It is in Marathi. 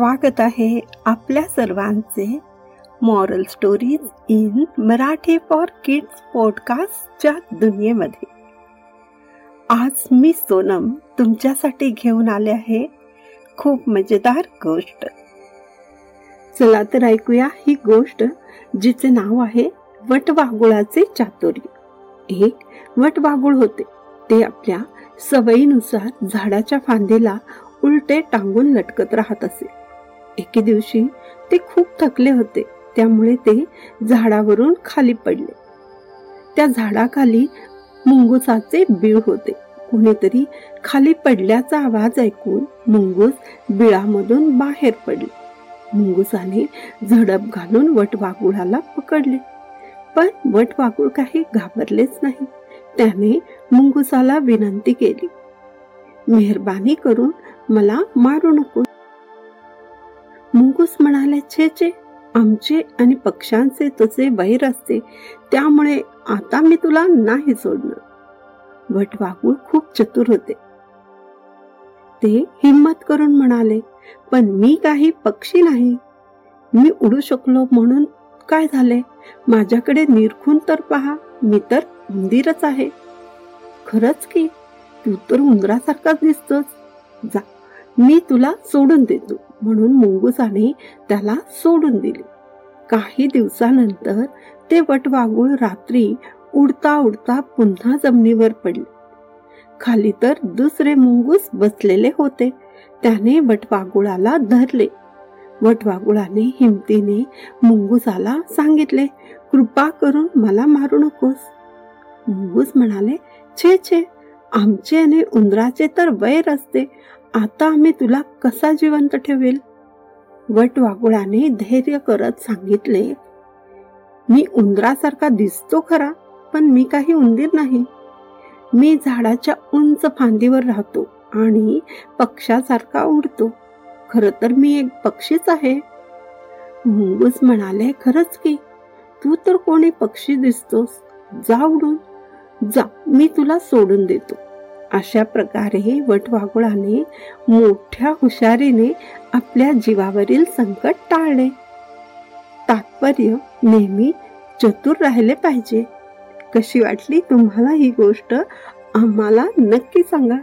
स्वागत आहे आपल्या सर्वांचे moral stories in Marathi for kids पॉडकास्टच्या दुनियेमध्ये. आज मी सोनम तुमच्यासाठी घेऊन आले आहे खूप मजेदार गोष्ट. चला तर ऐकूया ही गोष्ट जिचे नाव आहे वटवागुळाचे चातुर्य. एक वटवागुळ होते. ते आपल्या सवयीनुसार झाडाच्या फांदीला उलटे टांगून लटकत राहत असे. एके दिवशी ते खूप थकले होते त्यामुळे ते झाडावरून खाली पडले. त्या झाडाखाली मुंगुसाचे बीळ होते. कुणीतरी खाली पडल्याचा आवाज ऐकून मुंगूस बिळामधून बाहेर पडले. मुंगुसाने झडप घालून वटवाकुळाला पकडले. पण वटवागुळ काही घाबरलेच नाही. त्याने मुंगुसाला विनंती केली मेहरबानी करून मला मारू नको मुंगूस म्हणाले छे छे आमचे आणि पक्ष्यांचे तुझे वैर असते त्यामुळे आता मी तुला नाही सोडणार भटवाकूळ खूप चतुर होते. ते हिम्मत करून म्हणाले पण मी काही पक्षी नाही. मी उडू शकलो म्हणून काय झाले? माझ्याकडे निरखून तर पहा मी तर उंदीरच आहे. खरंच की तू तर उंदरासारखाच दिसतोस. जा मी तुला सोडून देतो. म्हणून मुंगुसाने त्याला सोडून दिले. काही दिवसानंतर ते वटवागुळ रात्री उडता उडता पुन्हा जमिनीवर पडले. खाली तर दुसरे मुंगूस बसलेले होते. त्याने वटवागुळाला धरले. वटवागुळाने हिमतीने मुंगुसाला सांगितले कृपा करून मला मारू नकोस. मुंगूस म्हणाले छे छे आमचे आणि उंदराचे तर वैर असते. आता आम्ही तुला कसा जिवंत ठेवेल? वटवागुळाने धैर्य करत सांगितले मी उंदरासारखा दिसतो खरा पण मी काही उंदीर नाही. मी झाडाच्या उंच फांदीवर राहतो आणि पक्षासारखा उडतो. खर तर मी एक पक्षीच आहे. मुंगूस म्हणाले खरंच की तू तर कोणी पक्षी दिसतोस. जा उडून. जा मी तुला सोडून देतो. अशा प्रकारे वटवागुळाने मोठ्या हुशारीने आपल्या जीवावरील संकट टाळले. तात्पर्य नेहमी चतुर राहिले पाहिजे. कशी वाटली तुम्हाला ही गोष्ट? आम्हाला नक्की सांगा.